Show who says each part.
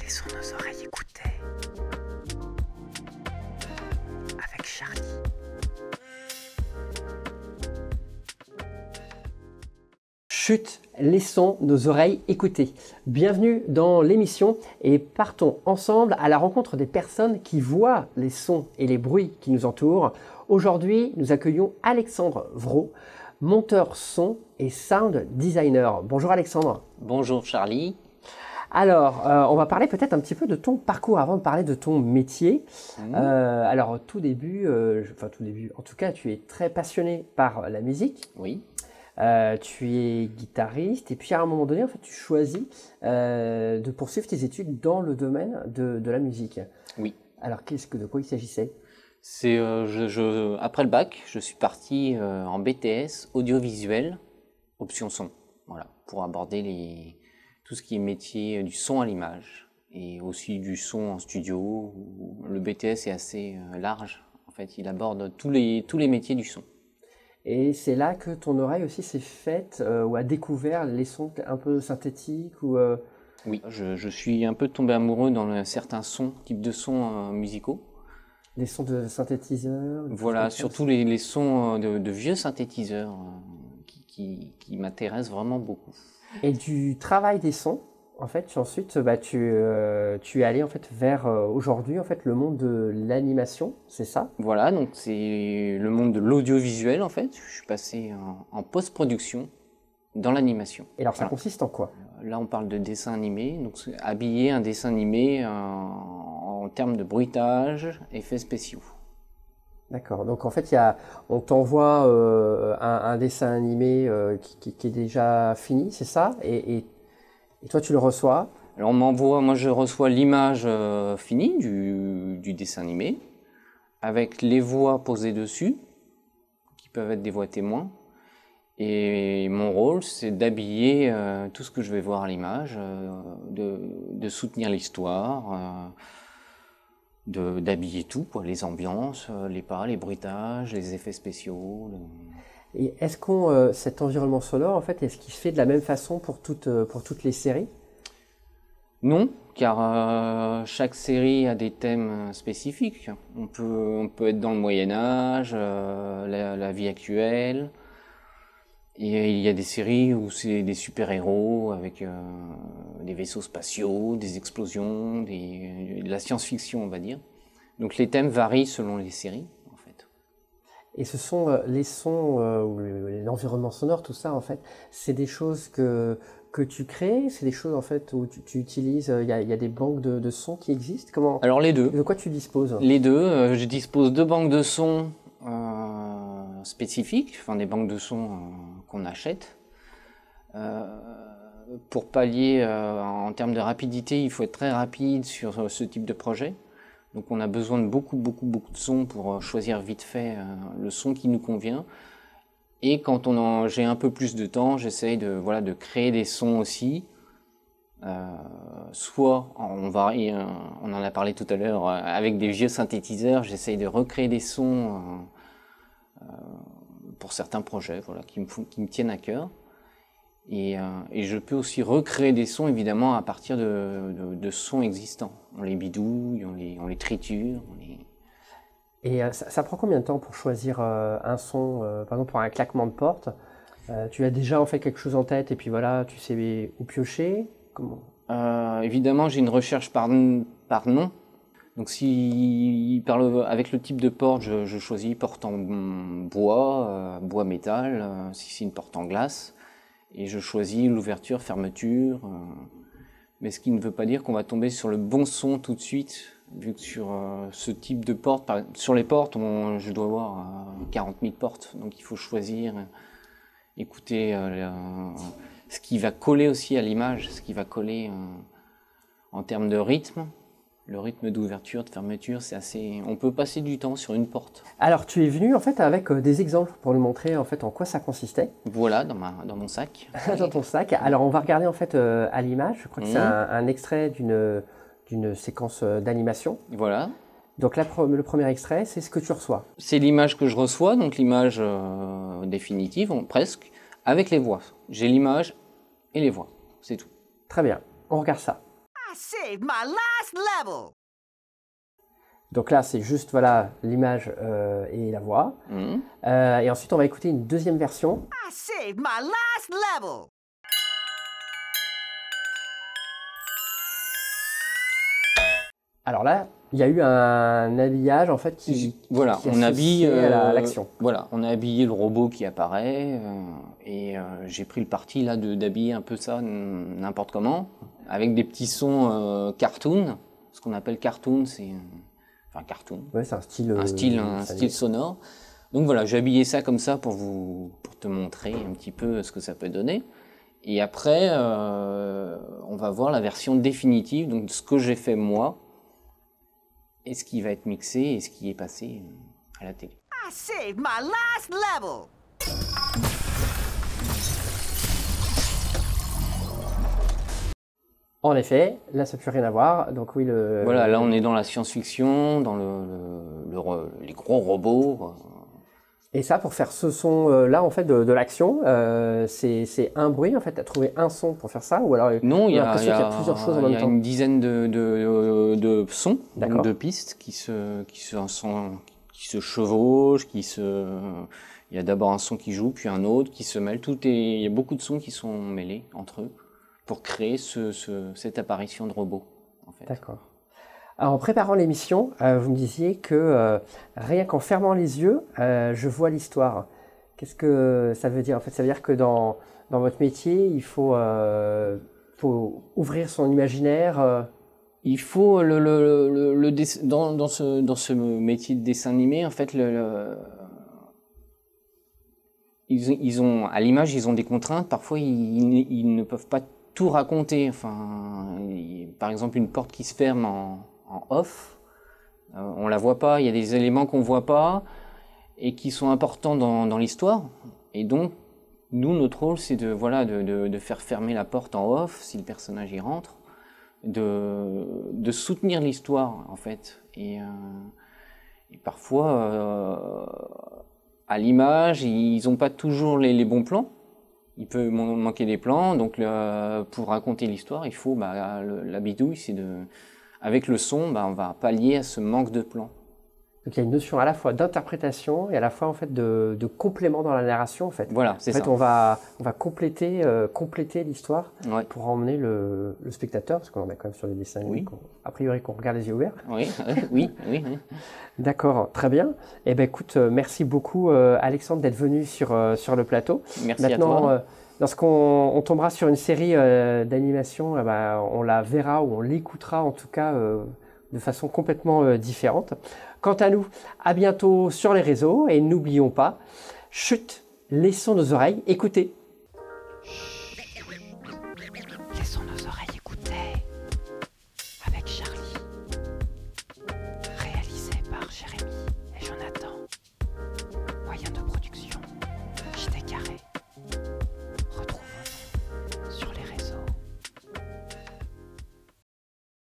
Speaker 1: Laissons nos oreilles écouter. Avec Charlie. Chut, laissons nos oreilles écouter. Bienvenue dans l'émission et partons ensemble à la rencontre des personnes qui voient les sons et les bruits qui nous entourent. Aujourd'hui, nous accueillons Alexandre Vro, monteur son et sound designer. Bonjour Alexandre.
Speaker 2: Bonjour Charlie.
Speaker 1: Alors, euh, on va parler peut-être un petit peu de ton parcours avant de parler de ton métier.
Speaker 2: Mmh.
Speaker 1: Euh, alors, tout début, euh, je- enfin tout début, en tout cas, tu es très passionné par la musique.
Speaker 2: Oui.
Speaker 1: Tu es guitariste et puis à un moment donné, en fait, tu choisis de poursuivre tes études dans le domaine de, de la musique.
Speaker 2: Oui.
Speaker 1: Alors, qu'est-ce que de quoi il s'agissait?
Speaker 2: C'est euh, je, je- après le bac, je suis parti euh, en BTS audiovisuel, option son. Voilà, pour aborder les tout ce qui est métier du son à l'image et aussi du son en studio. Le BTS est assez euh, large. En fait, il aborde tous les tous les métiers du son.
Speaker 1: Et c'est là que ton oreille aussi s'est faite euh, ou a découvert les sons un peu synthétiques ou euh,
Speaker 2: Oui, je, je suis un peu tombé amoureux dans le- certains sons, types de sons euh, musicaux.
Speaker 1: Des sons de synthétiseurs.
Speaker 2: Voilà, surtout les, les sons euh, de, de vieux synthétiseurs euh, qui, qui, qui m'intéressent vraiment beaucoup.
Speaker 1: Et du travail des sons, en fait, tu, ensuite, bah, tu, euh, tu es allé en fait vers euh, aujourd'hui en fait le monde de l'animation, c'est ça?
Speaker 2: Voilà, donc c'est le monde de l'audiovisuel en fait. Je suis passé en, en post-production dans l'animation.
Speaker 1: Et alors ça consiste en quoi?
Speaker 2: Là, on parle de dessin animé, donc habiller un dessin animé euh, en, termes de bruitage, effets spéciaux.
Speaker 1: D'accord. Donc en fait, y a, on t'envoie euh, un, un dessin animé euh, qui, qui- qui est déjà fini, c'est ça? Et, et, et toi, tu le reçois?
Speaker 2: Alors on m'envoie, moi je reçois l'image euh, finie du, du dessin animé, avec les voix posées dessus, qui peuvent être des voix témoins. Et mon rôle, c'est d'habiller tout ce que je vais voir à l'image, de, de soutenir l'histoire, d'habiller tout, quoi, les ambiances, euh, les pas, les bruitages, les effets spéciaux. le-
Speaker 1: Et est-ce qu'on euh, cet environnement sonore, en fait, est-ce qu'il se fait de la même façon pour toutes, euh, pour toutes les séries?
Speaker 2: Non, car euh, chaque série a des thèmes spécifiques. On peut, on peut être dans le Moyen Âge, euh, la, la vie actuelle. Et il y a des séries où c'est des super-héros avec euh, des vaisseaux spatiaux, des explosions, des, de la science-fiction, on va dire. Donc les thèmes varient selon les séries, en fait.
Speaker 1: Et ce sont euh, les sons euh, ou l'environnement sonore, tout ça, en fait, c'est des choses que, que tu crées, c'est des choses, en fait, où tu, tu utilises, euh, il y, a, il y a des banques de, de sons qui existent. Comment,
Speaker 2: Alors les deux.
Speaker 1: de quoi tu disposes?
Speaker 2: Les deux, euh, je dispose de banques de sons euh, spécifiques, enfin des banques de sons euh, qu'on achète. Euh, pour pallier euh, en termes de rapidité, il faut être très rapide sur ce type de projet. Donc on a besoin de beaucoup, beaucoup, beaucoup de sons pour choisir vite fait le son qui nous convient. Et quand j'ai un peu plus de temps, j'essaye de, voilà, de créer des sons aussi. Soit on va on en a parlé tout à l'heure avec des vieux synthétiseurs j'essaye de recréer des sons pour certains projets voilà qui me font- qui me tiennent à cœur. Et, euh, et je peux aussi recréer des sons évidemment à partir de, de, de sons existants. On les bidouille on les on les triture on les...
Speaker 1: Et euh, ça, ça prend combien de temps pour choisir euh, un son, par exemple pour un claquement de porte? Tu as déjà en fait quelque chose en tête et puis voilà, tu sais où piocher? Comment?
Speaker 2: Évidemment, j'ai une recherche par, par nom. Donc, si avec le type de porte, je, choisis porte en bois, euh, bois métal, euh, si c'est une porte en glace, et je choisis l'ouverture, fermeture. euh. mais ce qui ne veut pas dire qu'on va tomber sur le bon son tout de suite, vu que sur ce type de porte, sur les portes, je dois avoir euh, 40 000 portes, donc il faut choisir, écouter ce qui va coller aussi à l'image, ce qui va coller en termes de rythme. Le rythme d'ouverture, de fermeture, c'est assez. On peut passer du temps sur une porte.
Speaker 1: Alors tu es venu en fait avec euh, des exemples pour nous montrer en fait en quoi ça consistait
Speaker 2: Voilà, dans, ma, dans mon sac.
Speaker 1: dans ton sac. Alors on va regarder en fait euh, à l'image. Je crois que c'est
Speaker 2: Mhm.
Speaker 1: un, un extrait d'une d'une séquence euh, d'animation.
Speaker 2: Voilà.
Speaker 1: Donc le premier extrait, c'est ce que tu reçois.
Speaker 2: C'est l'image que je reçois, donc l'image euh, définitive, presque, avec les voix. J'ai l'image et les voix, c'est tout.
Speaker 1: Très bien, on regarde ça. Donc là, c'est juste voilà l'image euh, et la voix. Mhm. Euh, et ensuite, on va écouter une deuxième version. Alors là, il y a eu un habillage en fait qui
Speaker 2: voilà on habille euh, l'action. voilà, on a habillé le robot qui apparaît et j'ai pris le parti là d'habiller un peu ça n'importe comment avec des petits sons cartoon. Ce qu'on appelle cartoon, c'est enfin cartoon.
Speaker 1: Ouais, c'est un style.
Speaker 2: Un style, un style sonore. Donc voilà, j'ai habillé ça comme ça pour vous, pour te montrer un petit peu ce que ça peut donner. Et après, euh, on va voir la version définitive, donc ce que j'ai fait moi, et ce qui va être mixé et ce qui est passé à la télé. I saved my last level.
Speaker 1: En effet, là, ça n'a plus rien à voir. Donc oui, le.
Speaker 2: Voilà, là, on est dans la science-fiction, dans le, les gros robots.
Speaker 1: Et ça, pour faire ce son-là, en fait, de, l'action, euh, c'est un bruit, en fait, tu as trouvé un son pour faire ça Ou alors,
Speaker 2: non, il y, a, plusieurs choses en même temps Il y a une dizaine de, de, sons, de pistes qui se, qui, se, qui se chevauchent, qui se... Il y a d'abord un son qui joue, puis un autre qui se mêle. Tout est... Il y a beaucoup de sons qui sont mêlés entre eux pour créer cette apparition de robot. En fait.
Speaker 1: D'accord. En préparant l'émission, euh, vous me disiez que euh, rien qu'en fermant les yeux, euh, je vois l'histoire. Qu'est-ce que ça veut dire? En fait, ça veut dire que dans, dans votre métier, il faut, faut ouvrir son imaginaire.
Speaker 2: Il faut le, le, dans, dans, ce, dans ce métier de dessin animé, en fait, ils, ils, ont à l'image, ils ont des contraintes. Parfois, ils, ils ne peuvent pas tout raconter. Enfin, par exemple, une porte qui se ferme en, off, euh, on la voit pas. Il y a des éléments qu'on voit pas et qui sont importants dans, l'histoire. Et donc, nous, notre rôle, c'est de voilà, de, faire fermer la porte en off si le personnage y rentre, de, soutenir l'histoire en fait. Et, euh, parfois, euh, à l'image, ils n'ont pas toujours les bons plans il peut manquer des plans. Donc, pour raconter l'histoire, il faut bah, la bidouille, c'est de, avec le son, bah, on va pallier à ce manque de plans.
Speaker 1: Donc il y a une notion à la fois d'interprétation et à la fois en fait de, complément dans la narration en fait.
Speaker 2: Voilà, c'est
Speaker 1: en fait, on va on va compléter euh, compléter l'histoire pour emmener le, spectateur parce qu'on est quand même sur des dessins oui. a priori qu'on regarde les yeux ouverts.
Speaker 2: Oui, oui, oui.
Speaker 1: D'accord, très bien. Eh ben écoute, euh, merci beaucoup euh, Alexandre d'être venu sur sur le plateau.
Speaker 2: Merci Maintenant, à toi.
Speaker 1: Lorsqu'on tombera sur une série d'animation, eh ben, on la verra ou on l'écoutera en tout cas de façon complètement différente. Quant à nous, à bientôt sur les réseaux et n'oublions pas, chut, laissons nos oreilles écouter.